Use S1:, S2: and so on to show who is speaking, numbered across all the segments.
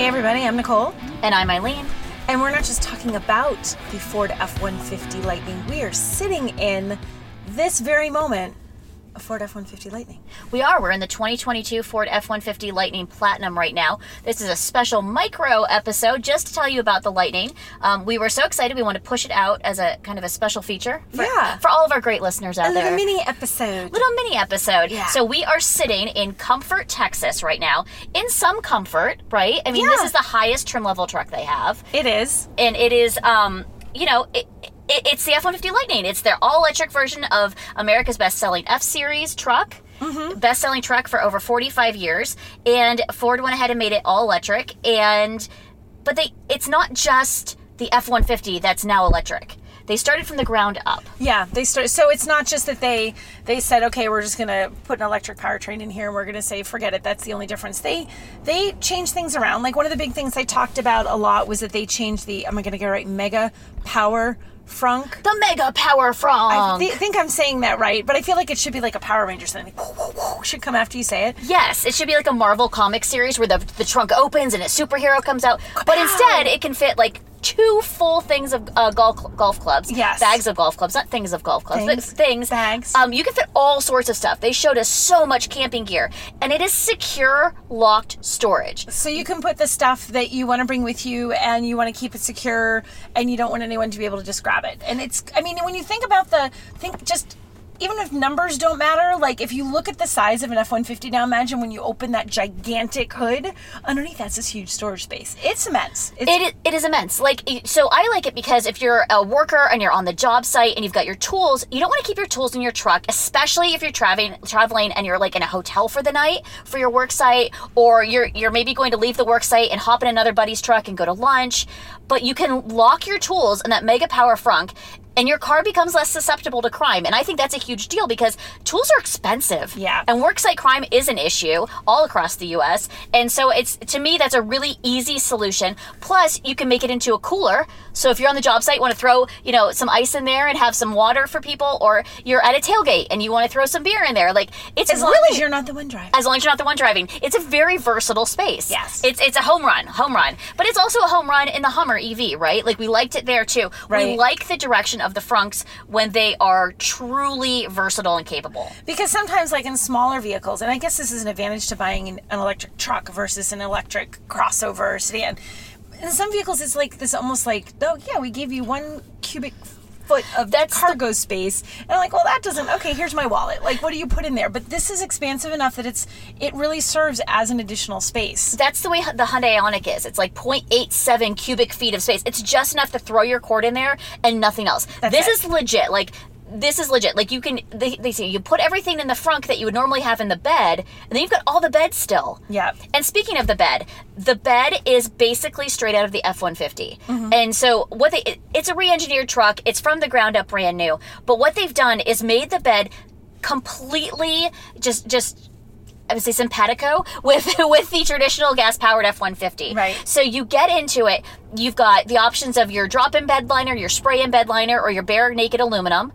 S1: Hey everybody, I'm Nicole.
S2: And I'm Eileen.
S1: And we're not just talking about the Ford F 150 Lightning, we are sitting in this very moment a Ford F 150 Lightning.
S2: We are. We're in the 2022 Ford F 150 Lightning Platinum right now. This is a special micro episode just to tell you about the Lightning. Um, we were so excited, we want to push it out as a kind of a special feature for,
S1: Yeah.
S2: for all of our great listeners out
S1: A
S2: there.
S1: A little mini episode.
S2: little mini episode.
S1: Yeah.
S2: So we are sitting in Comfort, Texas right now. In some comfort, right? I mean, this is the highest trim level truck they have.
S1: It is.
S2: and it is um you know it, it, it's the f-150 lightning it's their all-electric version of america's best-selling f-series truck mm-hmm. best-selling truck for over 45 years and ford went ahead and made it all electric and but they it's not just the f-150 that's now electric they started from the ground up
S1: Yeah, they start. So it's not just that they they said, okay, we're just gonna put an electric powertrain in here, and we're gonna say, forget it. That's the only difference. They they changed things around. Like one of the big things they talked about a lot was that they changed the. Am I gonna get it right? Mega Power Frunk.
S2: the mega power
S1: I
S2: front
S1: thi- think I'm saying that right, but I feel like it should be like a Power Ranger something. Should come after you say it.
S2: Yes, it should be like a Marvel comic series where the the trunk opens and a superhero comes out. But instead, it can fit like two full things of uh, golf golf clubs.
S1: Yes.
S2: bags of golf clubs, not things of golf clubs,
S1: Things,
S2: but things.
S1: bags.
S2: Um, you can fit all sorts of stuff. They showed us so much camping gear, and it is secure, locked storage.
S1: So you can put the stuff that you want to bring with you and you want to keep it secure and you don't want anyone to be able to just grab it. And it's I mean when you think about the think just even if numbers don't matter, like if you look at the size of an F-150 now, imagine when you open that gigantic hood, underneath that's this huge storage space. It's immense. It's,
S2: it, it is immense. Like so, I like it because if you're a worker and you're on the job site and you've got your tools, you don't want to keep your tools in your truck, especially if you're traveling traveling and you're like in a hotel for the night for your work site, or you're you're maybe going to leave the work site and hop in another buddy's truck and go to lunch. But you can lock your tools in that mega power frunk. And your car becomes less susceptible to crime. And I think that's a huge deal because tools are expensive.
S1: Yeah.
S2: And worksite crime is an issue all across the US. And so it's to me that's a really easy solution. Plus you can make it into a cooler. So if you're on the job site want to throw, you know, some ice in there and have some water for people or you're at a tailgate and you want to throw some beer in there, like it's
S1: as long
S2: really
S1: as you're not the one driving.
S2: as long as you're not the one driving. It's a very versatile space.
S1: Yes.
S2: It's it's a home run, home run. But it's also a home run in the Hummer EV, right? Like we liked it there too.
S1: Right.
S2: We like the direction of the Frunks when they are truly versatile and capable.
S1: Because sometimes, like in smaller vehicles, and I guess this is an advantage to buying an, electric truck versus an electric crossover sedan. In some vehicles, it's like this almost like, oh, yeah, we gave you one cubic foot of
S2: That's the-
S1: cargo space. And I'm like, well, that doesn't, okay, here's my wallet. Like, what do you put in there? But this is expansive enough that it's, it really serves as an additional space.
S2: That's the way the Hyundai Ioniq is. It's like 0.87 cubic feet of space. It's just enough to throw your cord in there and nothing else.
S1: That's
S2: this
S1: it.
S2: is legit. Like this is legit. Like you can they, they say you put everything in the frunk that you would normally have in the bed, and then you've got all the bed still.
S1: Yeah.
S2: And speaking of the bed, the bed is basically straight out of the F 150. Mm-hmm. And so, what they, it- it's a re engineered truck, it's from the ground up brand new. But what they've done is made the bed completely just, just, I would say simpatico with with the traditional gas powered F one fifty.
S1: Right.
S2: So you get into it. You've got the options of your drop in bed liner, your spray in bed liner, or your bare naked aluminum.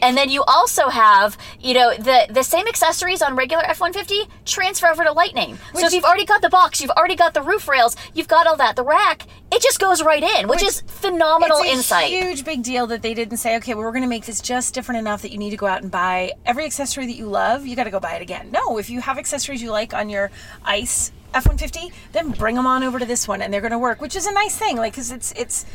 S2: And then you also have, you know, the the same accessories on regular F one fifty transfer over to Lightning. so if you've already got the box, you've already got the roof rails, you've got all that. The rack, it just goes right in, which,
S1: Which-
S2: is phenomenal
S1: it's a
S2: insight.
S1: huge big deal that they didn't say, okay, well, we're going to make this just different enough that you need to go out and buy every accessory that you love. You got to go buy it again. No, if you have accessories you like on your ice F one fifty, then bring them on over to this one, and they're going to work, which is a nice thing. Like, because it's it's.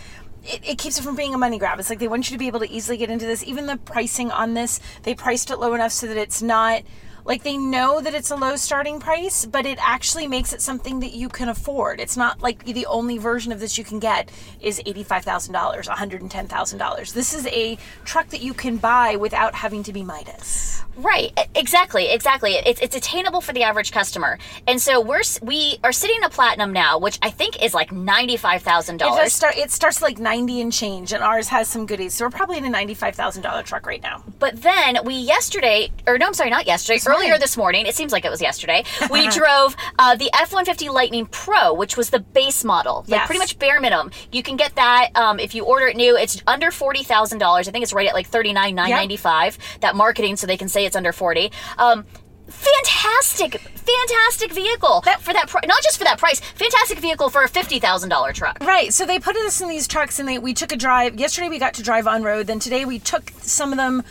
S1: It, it keeps it from being a money grab. It's like they want you to be able to easily get into this. Even the pricing on this, they priced it low enough so that it's not like they know that it's a low starting price, but it actually makes it something that you can afford. It's not like the only version of this you can get is $85,000, $110,000. This is a truck that you can buy without having to be Midas.
S2: Right, exactly, exactly. It's it's attainable for the average customer, and so we're we are sitting a platinum now, which I think is like ninety five thousand
S1: It does
S2: dollars.
S1: start. It starts like ninety and change, and ours has some goodies. So we're probably in a ninety-five thousand dollar truck right now.
S2: But then we yesterday, or no, I'm sorry, not yesterday, earlier
S1: morning.
S2: this morning. It seems like it was yesterday. We drove uh, the F one fifty Lightning Pro, which was the base model, like
S1: Yes.
S2: pretty much bare minimum. You can get that um, if you order it new. It's under forty thousand dollars. I think it's right at like thirty nine nine ninety five. That marketing, so they can say it's under forty. Um, fantastic, fantastic vehicle for that. Not just for that price, fantastic vehicle for a fifty thousand dollar truck.
S1: Right. So they put us in these trucks and they we took a drive. Yesterday we got to drive on road. Then today we took some of them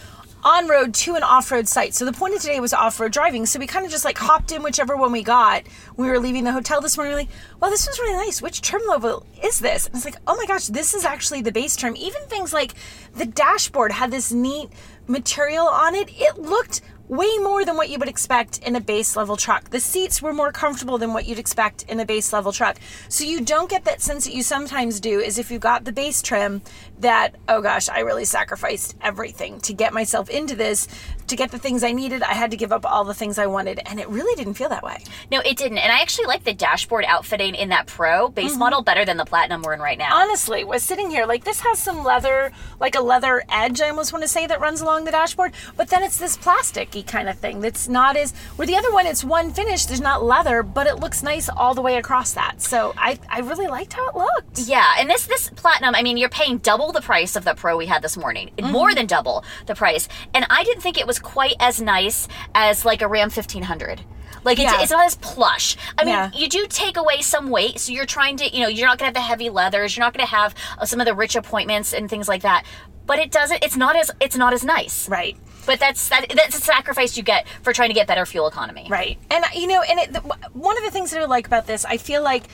S1: on road to an off road site. So the point of today was off road driving. So we kind of just like hopped in whichever one we got. We were leaving the hotel this morning. We like, well, this was really nice. Which trim level is this? And it's like, oh my gosh, this is actually the base trim. Even things like the dashboard had this neat material on it. It looked way more than what you would expect in a base level truck. The seats were more comfortable than what you'd expect in a base level truck. So you don't get that sense that you sometimes do is if you got the base trim that, oh gosh, I really sacrificed everything to get myself into this, to get the things I needed. I had to give up all the things I wanted. And it really didn't feel that way.
S2: No, it didn't. And I actually like the dashboard outfitting in that Pro base mm-hmm. model better than the Platinum we're in right now.
S1: Honestly, was sitting here, like this has some leather, like a leather edge, I almost want to say, that runs along the dashboard. But then it's this plastic kind of thing that's not as where the other one it's one finish there's not leather but it looks nice all the way across that so i i really liked how it looked
S2: yeah and this this platinum i mean you're paying double the price of the pro we had this morning mm-hmm. more than double the price and i didn't think it was quite as nice as like a ram 1500 like it's, yeah. it's not as plush. I mean, yeah. you do take away some weight, so you're trying to, you know, you're not gonna have the heavy leathers. You're not gonna have uh, some of the rich appointments and things like that. But it doesn't. It's not as. It's not as nice.
S1: Right.
S2: But that's that, that's a sacrifice you get for trying to get better fuel economy.
S1: Right. And you know, and it, the, one of the things that I like about this, I feel like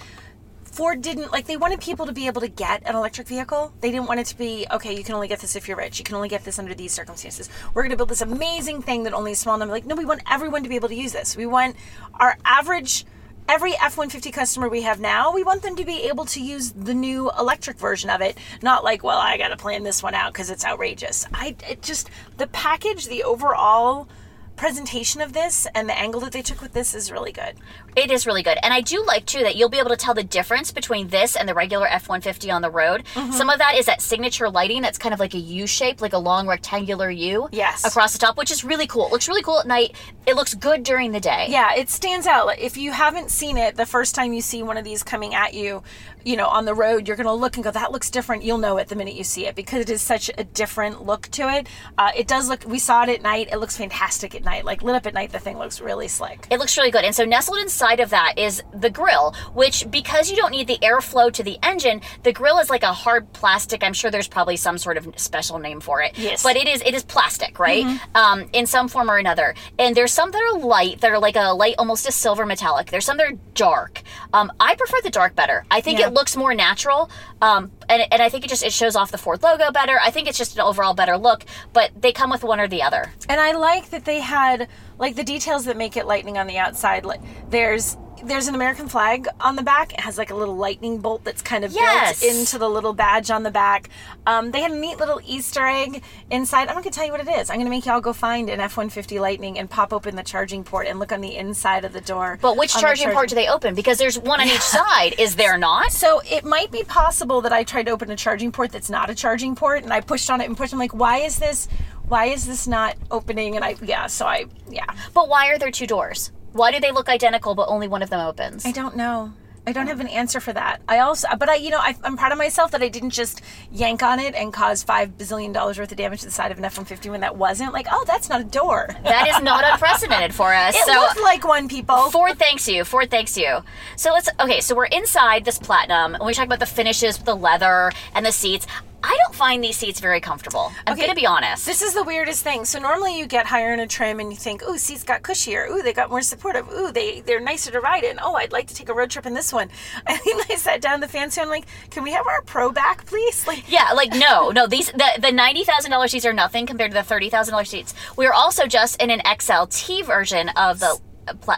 S1: Ford didn't like they wanted people to be able to get an electric vehicle. They didn't want it to be okay. You can only get this if you're rich. You can only get this under these circumstances. We're going to build this amazing thing that only a small number. Like no, we want everyone to be able to use this. We want our average every F 150 customer we have now, we want them to be able to use the new electric version of it. Not like, well, I got to plan this one out because it's outrageous. I it just, the package, the overall presentation of this and the angle that they took with this is really good.
S2: It is really good. And I do like too that you'll be able to tell the difference between this and the regular F 150 on the road. Mm-hmm. Some of that is that signature lighting that's kind of like a U shape, like a long rectangular U
S1: yes.
S2: across the top, which is really cool. It looks really cool at night. It looks good during the day.
S1: Yeah, it stands out. If you haven't seen it, the first time you see one of these coming at you, you know, on the road, you're going to look and go, that looks different. You'll know it the minute you see it because it is such a different look to it. Uh, it does look, we saw it at night. It looks fantastic at night. Like lit up at night, the thing looks really slick.
S2: It looks really good. And so nestled inside of that is the grill, which because you don't need the airflow to the engine, the grill is like a hard plastic. I'm sure there's probably some sort of special name for it.
S1: Yes.
S2: But it is, it is plastic, right? Mm-hmm. Um, in some form or another. And there's some that are light, that are like a light, almost a silver metallic. There's some that are dark. Um, I prefer the dark better. I think yeah. it looks more natural um, and, and I think it just it shows off the Ford logo better. I think it's just an overall better look, but they come with one or the other.
S1: And I like that they had like the details that make it lightning on the outside. Like there's there's an American flag on the back. It has like a little lightning bolt that's kind of yes. built into the little badge on the back. Um, they had a neat little Easter egg inside. I'm not gonna tell you what it is. I'm gonna make y'all go find an F-150 Lightning and pop open the charging port and look on the inside of the door.
S2: But which charging, charging, port do they open? Because there's one on yeah. each side. Is there not?
S1: So it might be possible that I tried to open a charging port that's not a charging port, and I pushed on it and pushed. I'm like, why is this? Why is this not opening? And I yeah. So I yeah.
S2: But why are there two doors? Why do they look identical but only one of them opens?
S1: I don't know. I don't have an answer for that. I also, but I, you know, I, am proud of myself that I didn't just yank on it and cause five bazillion dollars worth of damage to the side of an F-150 when that wasn't. Like, oh, that's not a door.
S2: that is not unprecedented for us.
S1: It so, looked like one, people.
S2: Ford thanks you. Ford thanks you. So let's, okay, so we're inside this Platinum, and we talk about the finishes, the leather, and the seats. I don't find these seats very comfortable. I'm okay, gonna be honest.
S1: This is the weirdest thing. So normally you get higher in a trim and you think, "Ooh, seats got cushier. Ooh, they got more supportive. Ooh, they they're nicer to ride in. Oh, I'd like to take a road trip in this one." And then I sat down the fancy one, like, "Can we have our Pro back, please?" Like,
S2: yeah, like no, no. These the the ninety thousand dollars seats are nothing compared to the thirty thousand dollars seats. We are also just in an XLT version of the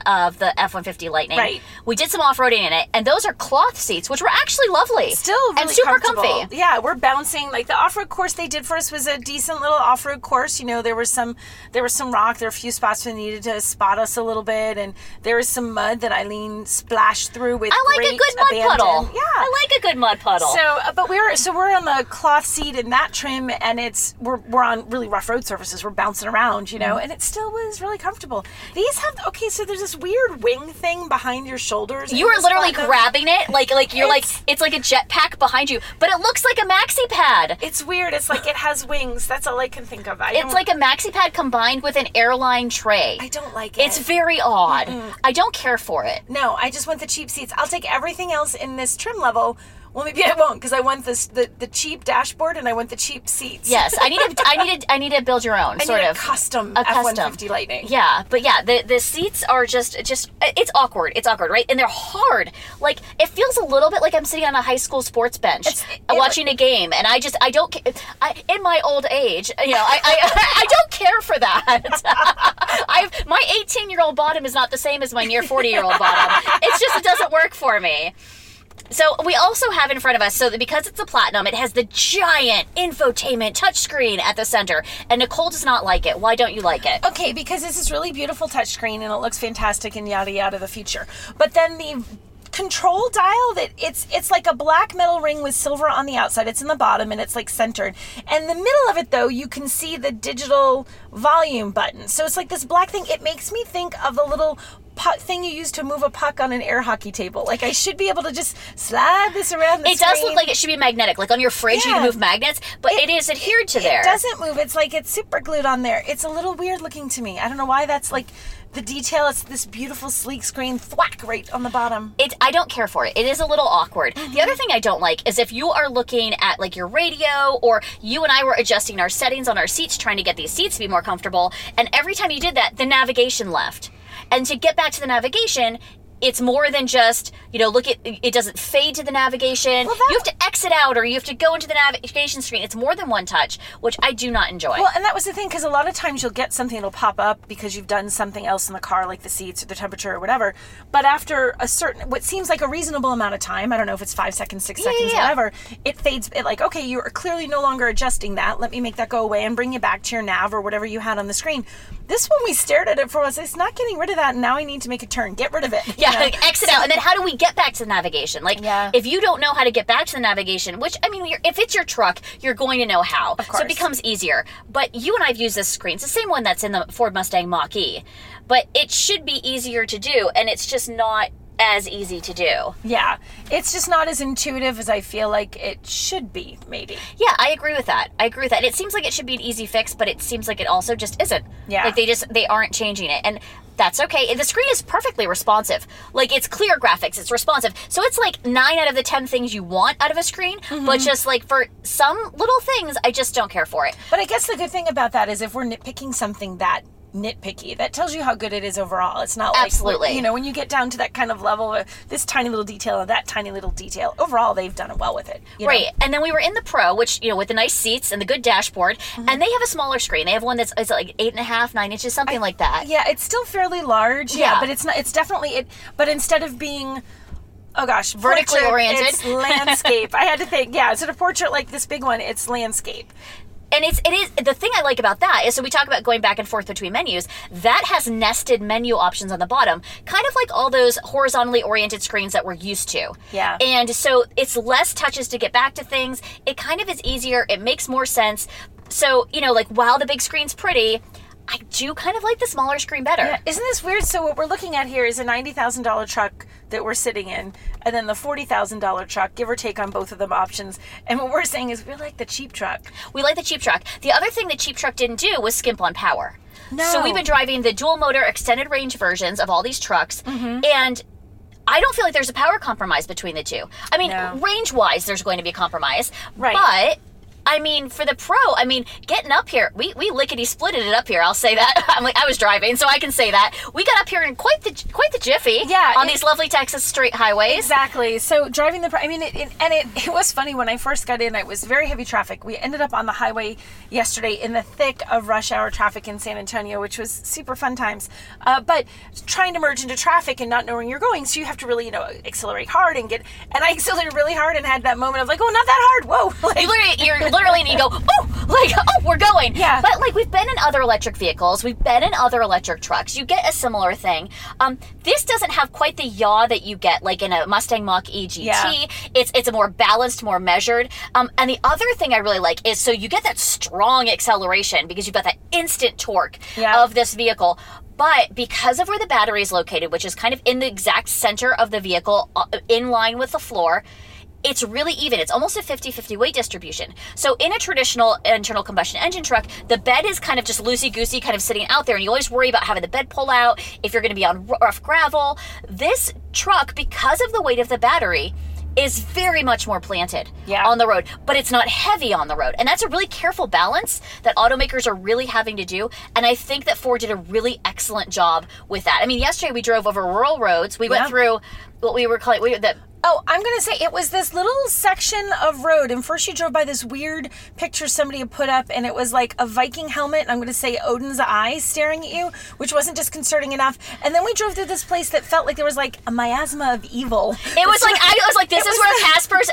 S2: of the F one fifty Lightning.
S1: Right.
S2: We did some off roading in it, and those are cloth seats, which were actually lovely.
S1: Still really
S2: and super comfy.
S1: Yeah, we're bouncing. Like the off road course they did for us was a decent little off road course. You know, there was some there was some rock. There were a few spots we needed to spot us a little bit, and there was some mud that Eileen splashed through with.
S2: I like
S1: a
S2: good mud
S1: abandon.
S2: puddle.
S1: Yeah,
S2: I like a good mud puddle.
S1: So, uh, but we're so we're on the cloth seat in that trim, and it's we're we're on really rough road surfaces. We're bouncing around, you know, mm. and it still was really comfortable. These have okay. So so there's this weird wing thing behind your shoulders.
S2: You are literally
S1: Platinum.
S2: grabbing it like like you're
S1: It's-
S2: like it's like a jetpack behind you, but it looks like a maxi pad.
S1: It's weird. It's like it has wings. That's all I can think of. I
S2: It's like a maxi pad combined with an airline tray.
S1: I don't like it.
S2: It's very odd. I don't care for it.
S1: no. I just want the cheap seats. I'll take everything else in this trim level. Well, maybe I won't because I want this the, the cheap dashboard and I want the cheap seats.
S2: Yes, I need to. I need to. I need to build your own
S1: I
S2: sort
S1: need a
S2: of.
S1: custom F one fifty Lightning.
S2: Yeah, but yeah, the the seats are just just it's awkward. It's awkward, right? And they're hard. Like it feels a little bit like I'm sitting on a high school sports bench
S1: It's-
S2: uh,
S1: it-
S2: watching a game, and I just I don't. I in my old age, you know, I I, I don't care for that. I've my 18 year old bottom is not the same as my near 40 year old bottom. It's just it doesn't work for me. So we also have in front of us, so that because it's a platinum, it has the giant infotainment touchscreen at the center. And Nicole does not like it. Why don't you like it?
S1: Okay, because this is really beautiful touchscreen and it looks fantastic and yada yada the future. But then the control dial that it's it's like a black metal ring with silver on the outside. It's in the bottom and it's like centered. And the middle of it though, you can see the digital volume button. So it's like this black thing. It makes me think of the little puck thing you use to move a puck on an air hockey table. Like I should be able to just slide this around
S2: It does look like it should be magnetic. Like on your fridge, you can move magnets, but it is adhered to there.
S1: It doesn't move. It's like it's super glued on there. It's a little weird looking to me. I don't know why that's like the detail. It's this beautiful sleek screen thwack right on the bottom.
S2: it I don't care for it. It is a little awkward. The
S1: Mm-hmm.
S2: other thing I don't like is if you are looking at like your radio or you and I were adjusting our settings on our seats trying to get these seats to be more comfortable and every time you did that the navigation left. And to get back to the navigation it's more than just, you know, look at it doesn't fade to the navigation.
S1: Well, that-
S2: you have to exit out or you have to go into the navigation screen. It's more than one touch, which I do not enjoy.
S1: Well, and that was the thing because a lot of times you'll get something that'll pop up because you've done something else in the car, like the seats or the temperature or whatever. But after a certain, what seems like a reasonable amount of time, I don't know if it's five seconds, six
S2: Yeah,
S1: seconds,
S2: yeah, yeah.
S1: whatever, it fades. It like, okay, you are clearly no longer adjusting that. Let me make that go away and bring you back to your nav or whatever you had on the screen. This one we stared at it for us it's not getting rid of that. And now I need to make a turn. Get rid of it. you
S2: Yeah,
S1: know?
S2: like exit out, and then how do we get back to the navigation? Like,
S1: Yeah.
S2: if you don't know how to get back to the navigation, which I mean, if it's your truck, you're going to know how, so
S1: course.
S2: it becomes easier. But you and I've used this screen; it's the same one that's in the Ford Mustang Mach-E, but it should be easier to do, and it's just not as easy to do.
S1: Yeah, it's just not as intuitive as I feel like it should be, maybe.
S2: Yeah, I agree with that. I agree with that. It seems like it should be an easy fix, but it seems like it also just isn't.
S1: Yeah.
S2: Like they just they aren't changing it. And that's okay. The screen is perfectly responsive. Like it's clear graphics, it's responsive. So it's like 9 out of the 10 things you want out of a screen,
S1: Mm-hmm.
S2: but just like for some little things I just don't care for it.
S1: But I guess the good thing about that is if we're nitpicking something that nitpicky, that tells you how good it is overall. It's not like
S2: Absolutely.
S1: you know when you get down to that kind of level of this tiny little detail and that tiny little detail. Overall, they've done it well with it. you know?
S2: Right. And then we were in the Pro, which, you know, with the nice seats and the good dashboard,
S1: Mm-hmm.
S2: and they have a smaller screen. They have one that's is it like eight and a half, nine inches, something like that.
S1: Yeah, it's still fairly large. Yeah,
S2: Yeah.
S1: but it's not. It's definitely it. But instead of being Oh gosh,
S2: Vertically
S1: portrait,
S2: oriented.
S1: It's landscape. I had to think. Yeah, instead of portrait like this big one, it's landscape.
S2: And it's it is the thing I like about that is so we talk about going back and forth between menus. That has nested menu options on the bottom, kind of like all those horizontally oriented screens that we're used to.
S1: Yeah.
S2: And so it's less touches to get back to things. It kind of is easier. It makes more sense. So you know, like while the big screen's pretty, I do kind of like the smaller screen better.
S1: Yeah, isn't this weird? So what we're looking at here is a ninety thousand dollar truck that we're sitting in, and then the forty thousand dollar truck, give or take on both of them options. And what we're saying is we like the cheap truck.
S2: We like the cheap truck. The other thing the cheap truck didn't do was skimp on power.
S1: No.
S2: So we've been driving the dual motor extended range versions of all these trucks,
S1: Mm-hmm.
S2: and I don't feel like there's a power compromise between the two. I mean,
S1: No.
S2: range wise, there's going to be a compromise,
S1: Right.
S2: But I mean, for the pro, I mean, getting up here, we, we lickety splitted it up here. I'll say that. I'm like, I was driving, so I can say that. We got up here in quite the quite the jiffy.
S1: Yeah,
S2: On
S1: it-
S2: these lovely Texas straight highways.
S1: Exactly. So driving the, pro I mean, it, it, and it, it was funny when I first got in. It was very heavy traffic. We ended up on the highway yesterday in the thick of rush hour traffic in San Antonio, which was super fun times. Uh, but trying to merge into traffic and not knowing where you're going, so you have to really, you know, accelerate hard and get. And I accelerated really hard and had that moment of like, oh, not that hard. Whoa. Like,
S2: You literally, you're literally, and you go, oh, like, oh, we're going.
S1: Yeah.
S2: But like, we've been in other electric vehicles, we've been in other electric trucks. You get a similar thing. Um, this doesn't have quite the yaw that you get like in a Mustang Mach E GT.
S1: Yeah.
S2: It's it's a more balanced, more measured. Um, and the other thing I really like is so you get that strong acceleration because you've got that instant torque
S1: Yeah.
S2: of this vehicle. But because of where the battery is located, which is kind of in the exact center of the vehicle, uh, in line with the floor, it's really even. It's almost a 50 50 weight distribution. So, in a traditional internal combustion engine truck, the bed is kind of just loosey goosey, kind of sitting out there, and you always worry about having the bed pull out if you're going to be on rough gravel. This truck, because of the weight of the battery, is very much more planted
S1: Yeah.
S2: on the road, but it's not heavy on the road. And that's a really careful balance that automakers are really having to do. And I think that Ford did a really excellent job with that. I mean, yesterday we drove over rural roads. We
S1: Yeah.
S2: went through what we were calling we, the
S1: Oh, I'm gonna say it was this little section of road, and first you drove by this weird picture somebody had put up, and it was like a Viking helmet, and I'm gonna say Odin's eyes staring at you, which wasn't disconcerting enough. And then we drove through this place that felt like there was like a miasma of evil.
S2: It was like I was like, this is where
S1: the-
S2: Casper's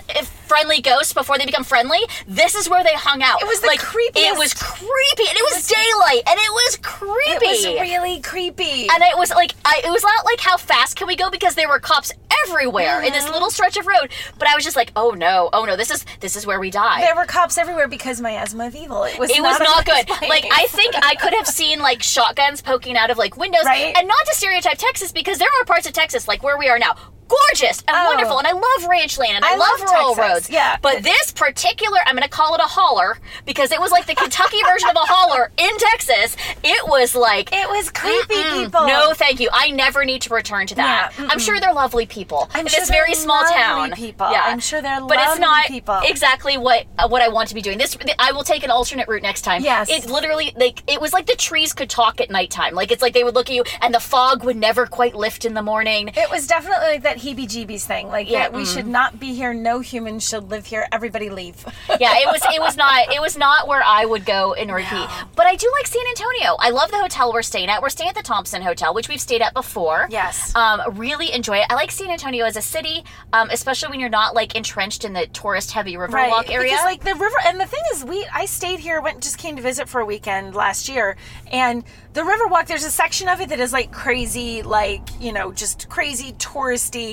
S2: friendly ghosts before they become friendly. This is where they hung out.
S1: It was
S2: like
S1: creepiest-
S2: It was creepy, and it was daylight, and it was creepy.
S1: It was really creepy.
S2: and it was like I, it was not like how fast can we go because there were cops everywhere in
S1: Mm-hmm.
S2: this little stretch of road. But I was just like, oh no, oh no, this is this is where we die.
S1: there were cops everywhere because miasma of evil. It was
S2: it was not good.
S1: place.
S2: Like I think I could have seen like shotguns poking out of like windows,
S1: Right.
S2: and not to stereotype Texas because there are parts of Texas like where we are now. Gorgeous and
S1: Oh.
S2: wonderful, and I love ranch land and I,
S1: I
S2: love,
S1: love
S2: rural
S1: Texas,
S2: roads.
S1: yeah.
S2: But this particular, I'm going to call it a hauler because it was like the Kentucky version of a hauler in Texas. It was like
S1: it was creepy, people.
S2: No, thank you. I never need to return to that.
S1: Yeah,
S2: I'm sure they're lovely people
S1: I'm
S2: in
S1: sure
S2: this very small
S1: lovely
S2: town.
S1: people.
S2: Yeah,
S1: I'm sure they're lovely people,
S2: but it's not
S1: people.
S2: exactly what uh, what I want to be doing. This I will take an alternate route next time.
S1: Yes.
S2: it literally like it was like the trees could talk at nighttime. Like it's like they would look at you, and the fog would never quite lift in the morning.
S1: It was definitely like that heebie-jeebies thing. Like,
S2: Yeah,
S1: we should not be here. No human should live here. Everybody leave.
S2: yeah, it was it was not it was not where I would go in to
S1: No.
S2: But I do like San Antonio. I love the hotel we're staying at. We're staying at the Thompson Hotel, which we've stayed at before.
S1: Yes.
S2: Um, really enjoy it. I like San Antonio as a city, um, especially when you're not like entrenched in the tourist heavy Riverwalk area.
S1: Because like the river, and the thing is, we I stayed here, went just came to visit for a weekend last year, and the Riverwalk. There's a section of it that is like crazy, like you know, just crazy touristy.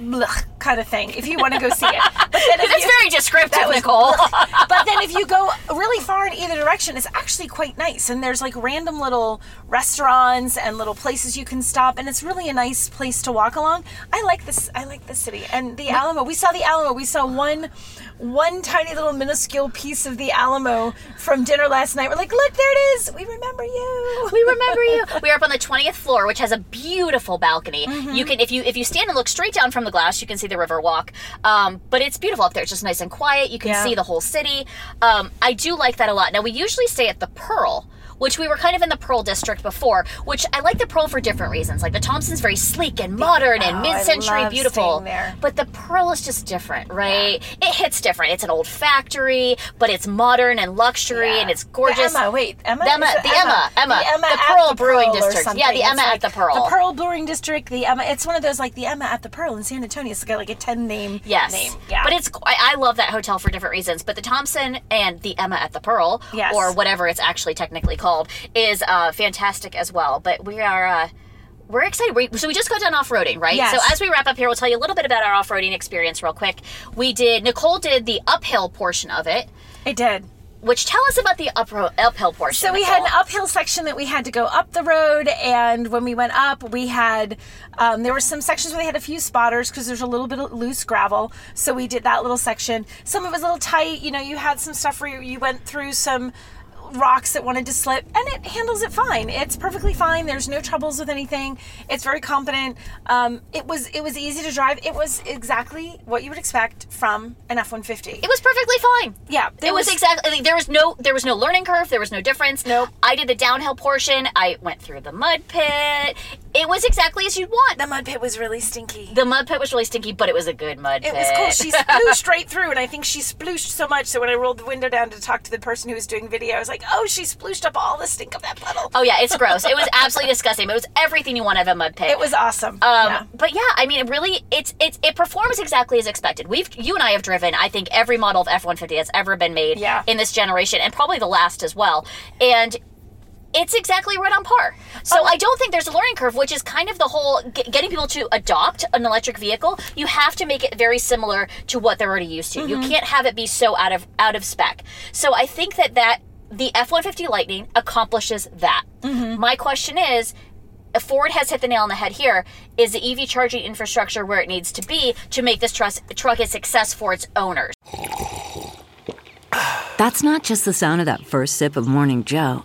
S1: Blech, kind of thing. If you want to go see it, but then
S2: That's
S1: you-
S2: very descriptive,
S1: was-
S2: Nicole.
S1: but then if you go really far in either direction, it's actually quite nice. And there's like random little restaurants and little places you can stop, and it's really a nice place to walk along. I like this. I like the city and the Alamo. We saw the Alamo. We saw one, one tiny little minuscule piece of the Alamo from dinner last night. We're like, look, there it is. We remember you.
S2: we remember you. We are up on the twentieth floor, which has a beautiful balcony.
S1: Mm-hmm.
S2: You can, if you if you stand and look straight down from the glass, you can see the river walk. Um, but it's beautiful up there. It's just nice and quiet. You can
S1: Yeah.
S2: see the whole city. Um, I do like that a lot. Now we usually stay at the Pearl. Which we were kind of in the Pearl district before, which I like the Pearl for different reasons. Like the Thompson's very sleek and modern and
S1: Oh, I
S2: mid-century beautiful, but the Pearl is just different, right? It hits different. It's an old factory, but it's modern and luxury
S1: Yeah.
S2: and it's gorgeous.
S1: The Emma, wait, Emma,
S2: The Emma- the Emma, Emma.
S1: the, Emma
S2: The Pearl
S1: the
S2: Brewing
S1: or
S2: District. Yeah, the Emma
S1: It's
S2: at the Pearl.
S1: The Pearl Brewing District. The Emma. It's one of those like the Emma at the Pearl in San Antonio. It's got like a ten name.
S2: Yes.
S1: Name. Yeah.
S2: But it's I, I love that hotel for different reasons. But the Thompson and the Emma at the Pearl,
S1: Yes.
S2: or whatever it's actually technically called, is uh, fantastic as well. But we are. Uh, we're excited. We, so we just got done off roading, right?
S1: Yes.
S2: So as we wrap up here, we'll tell you a little bit about our off roading experience real quick. We did Nicole did the uphill portion of it.
S1: I did.
S2: Which tell us about the up, uphill portion.
S1: So we had an uphill section that we had to go up the road, and when we went up, we had um, there were some sections where they had a few spotters because there's a little bit of loose gravel. So we did that little section. Some of it was a little tight. You know, you had some stuff where you went through some rocks that wanted to slip and it handles it fine it's perfectly fine there's no troubles with anything it's very competent um, it was it was easy to drive it was exactly what you would expect from an f-150
S2: It was perfectly fine.
S1: yeah
S2: It was, exactly like, there was no there was no learning curve. There was no difference.
S1: Nope.
S2: I did the downhill portion. I went through the mud pit. It was exactly as you'd want.
S1: the mud pit was really stinky
S2: The mud pit was really stinky, but it was a good mud pit.
S1: It
S2: pit.
S1: was cool. She splooshed right through, and I think she splooshed so much. So when I rolled the window down to talk to the person who was doing video, I was like, "Oh, she splooshed up all the stink of that puddle."
S2: oh yeah, it's gross. It was absolutely disgusting. It was everything you want out of a mud pit.
S1: It was awesome.
S2: Um,
S1: yeah.
S2: But yeah, I mean, it really, it's it's it performs exactly as expected. We've you and I have driven, I think, every model of F one fifty that's ever been made
S1: Yeah.
S2: in this generation, and probably the last as well. And it's exactly right on par. So I don't think there's a learning curve, which is kind of the whole g- getting people to adopt an electric vehicle. You have to make it very similar to what they're already used to.
S1: Mm-hmm.
S2: You can't have it be so out of out of spec. So I think that that the F one fifty Lightning accomplishes that.
S1: Mm-hmm.
S2: My question is. Ford has hit the nail on the head here. Is the EV charging infrastructure where it needs to be to make this trust, truck a success for its owners?
S3: That's not just the sound of that first sip of Morning Joe.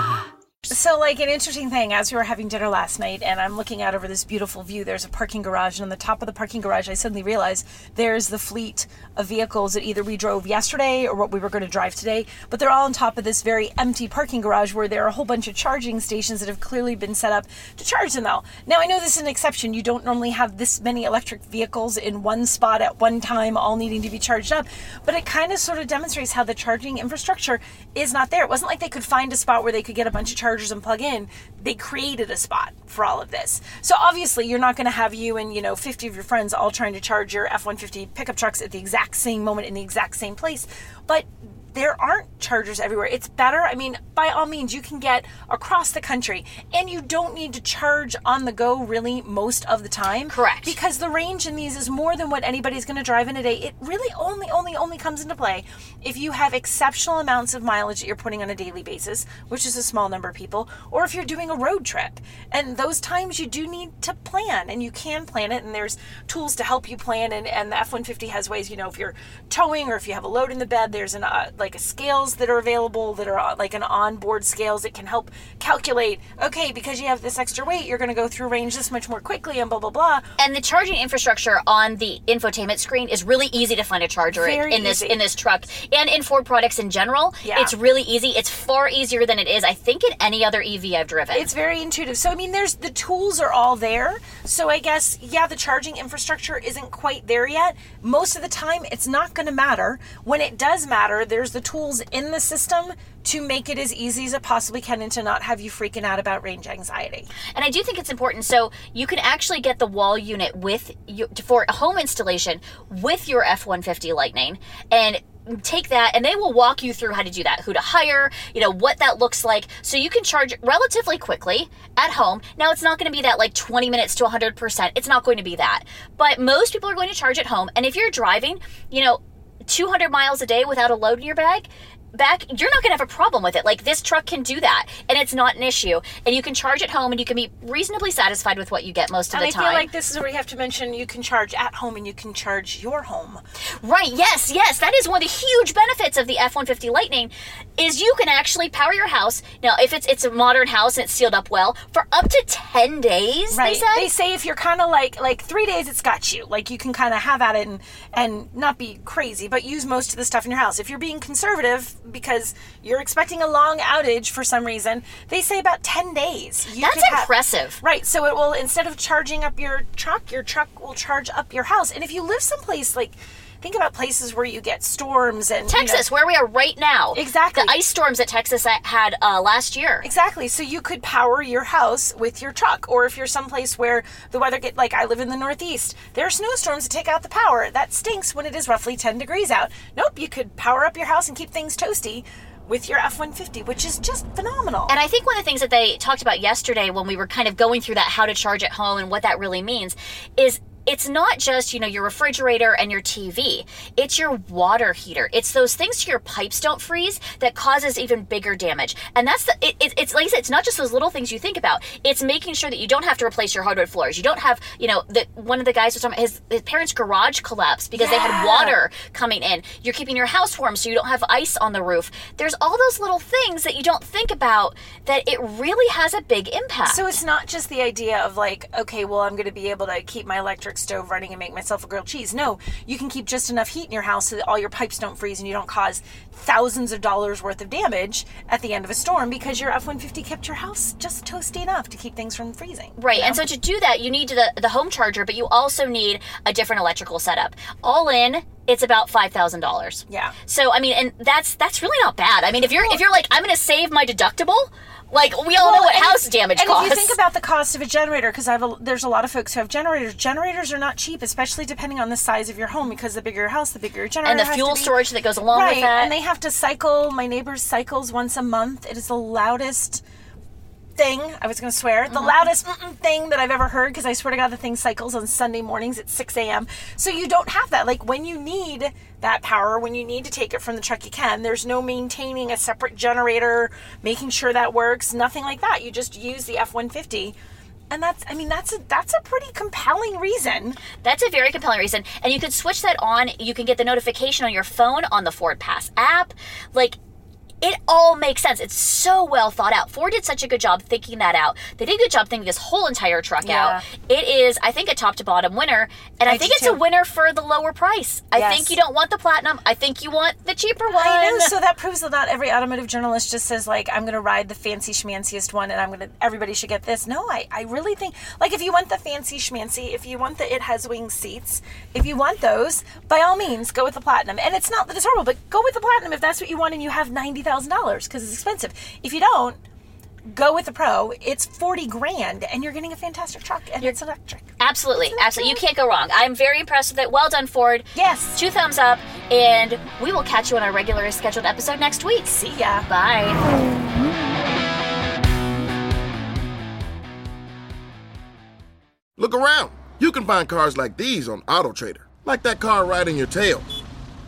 S1: So, like an interesting thing, as we were having dinner last night, and I'm looking out over this beautiful view, there's a parking garage, and on the top of the parking garage, I suddenly realized there's the fleet of vehicles that either we drove yesterday or what we were going to drive today, but they're all on top of this very empty parking garage where there are a whole bunch of charging stations that have clearly been set up to charge them all. Now, I know this is an exception. You don't normally have this many electric vehicles in one spot at one time, all needing to be charged up, but it kind of sort of demonstrates how the charging infrastructure is not there. It wasn't like they could find a spot where they could get a bunch of chargers and plug in, they created a spot for all of this. So obviously, you're not going to have you and you know 50 of your friends all trying to charge your F-150 pickup trucks at the exact same moment in the exact same place, but there aren't chargers everywhere. It's better. I mean, by all means, you can get across the country and you don't need to charge on the go really most of the time.
S2: Correct.
S1: Because the range in these is more than what anybody's going to drive in a day. It really only, only, only comes into play if you have exceptional amounts of mileage that you're putting on a daily basis, which is a small number of people, or if you're doing a road trip. And those times you do need to plan and you can plan it. And there's tools to help you plan. And, and the F 150 has ways, you know, if you're towing or if you have a load in the bed, there's an, uh, like scales that are available that are uh, like an onboard scales that can help calculate okay because you have this extra weight you're going to go through range this much more quickly and blah blah blah.
S2: And the charging infrastructure on the infotainment screen is really easy to find a charger
S1: Very
S2: in this
S1: easy.
S2: in this truck and in Ford products in general.
S1: Yeah.
S2: it's really easy. It's far easier than it is I think in any other EV I've driven.
S1: It's very intuitive. So i mean there's the tools are all there. So i guess yeah the charging infrastructure isn't quite there yet. Most of the time it's not going to matter. When it does matter there's the tools in the system to make it as easy as it possibly can and to not have you freaking out about range anxiety.
S2: And I do think it's important. So you can actually get the wall unit with for a home installation with your F one fifty Lightning and take that and they will walk you through how to do that who to hire you know what that looks like. So you can charge relatively quickly at home. Now it's not going to be that like 20 minutes to 100% it's not going to be that. But most people are going to charge at home and if you're driving you know 200 miles a day without a load in your bag back you're not going to have a problem with it like this truck can do that and it's not an issue and you can charge at home and you can be reasonably satisfied with what you get most of
S1: and
S2: the
S1: I
S2: time
S1: feel like this is where you have to mention you can charge at home and you can charge your home.
S2: right yes yes that is one of the huge benefits of the f-150 lightning is you can actually power your house now if it's it's a modern house and it's sealed up well for up to 10 days
S1: Right.
S2: they said
S1: They say if you're kind of like like three days, it's got you. Like you can kind of have at it and and not be crazy, but use most of the stuff in your house. If you're being conservative because you're expecting a long outage for some reason, they say about ten days. You
S2: that's
S1: could have-
S2: impressive
S1: Right. So it will instead of charging up your truck, your truck will charge up your house. And if you live someplace like, think about places where you get storms and you know-
S2: texas where we are right now
S1: Exactly.
S2: the ice storms that texas had uh, last year
S1: Exactly. So you could power your house with your truck, or if you're someplace where the weather get like I live in the Northeast, there are snowstorms that take out the power. That stinks when it is roughly 10 degrees out. Nope, you could power up your house and keep things toasty with your F-150, which is just phenomenal.
S2: And I think one of the things that they talked about yesterday when we were kind of going through that how to charge at home and what that really means is it's not just, you know, your refrigerator and your TV. It's your water heater. It's those things so your pipes don't freeze that causes even bigger damage. And that's the, it, it, it's like I said, it's not just those little things you think about. It's making sure that you don't have to replace your hardwood floors. You don't have, you know, that one of the guys was talking about his, his parents' garage collapsed because they had water coming in. You're keeping your house warm so you don't have ice on the roof. There's all those little things that you don't think about that it really has a big impact.
S1: So it's not just the idea of like, okay, well, I'm going to be able to keep my electric stove running and make myself a grilled cheese. No, you can keep just enough heat in your house so that all your pipes don't freeze and you don't cause thousands of dollars worth of damage at the end of a storm because your F 150 kept your house just toasty enough to keep things from freezing.
S2: Right,
S1: you
S2: and so to do that, you need the, the home charger, but you also need a different electrical setup. All in, it's about five thousand dollars.
S1: Yeah.
S2: So I mean, and that's that's really not bad. I mean, if you're if you're like, I'm going to save my deductible, like we all know what house
S1: if-
S2: damage
S1: and
S2: costs.
S1: And if you think about the cost of a generator, because I've a, there's a lot of folks who have generators. Generators are not cheap, especially depending on the size of your home. Because the bigger your house, the bigger your generator.
S2: and the fuel storage that goes along
S1: right,
S2: with that.
S1: and they have to cycle. My neighbor's cycles once a month. It is the loudest thing. I was going to swear
S2: Mm-hmm.
S1: the loudest mm-mm thing that I've ever heard. Because I swear to God, the thing cycles on Sunday mornings at 6 a.m. So you don't have that. Like when you need that power, when you need to take it from the truck, you can. There's no maintaining a separate generator, making sure that works. Nothing like that. You just use the F-150. And that's, I mean, that's a that's a pretty compelling reason.
S2: That's a very compelling reason. And you can switch that on. You can get the notification on your phone on the FordPass app. Like, it all makes sense. It's so well thought out. Ford did such a good job thinking that out. They did a good job thinking this whole entire truck
S1: Yeah.
S2: out. It is, I think, a top to bottom winner. And I,
S1: I
S2: think it's a winner for the lower price. I
S1: Yes.
S2: think you don't want the platinum. I think you want the cheaper one.
S1: I know. So that proves that not every automotive journalist just says like, I'm going to ride the fancy schmanciest one, and I'm going to. Everybody should get this. No, I, I really think like if you want the fancy schmancy, if you want the it has wing seats, if you want those, by all means go with the platinum. And it's not that it's horrible, but go with the platinum if that's what you want, and you have ninety thousand dollars because it's expensive. If you don't. Go with the pro. It's forty grand, and you're getting a fantastic truck, and it's electric.
S2: Absolutely, absolutely. You can't go wrong. I'm very impressed with it. Well done, Ford.
S1: Yes.
S2: Two thumbs up, and we will catch you on our regularly scheduled episode next week.
S1: See ya.
S2: Bye.
S4: Look around. You can find cars like these on AutoTrader, like that car right in your tail.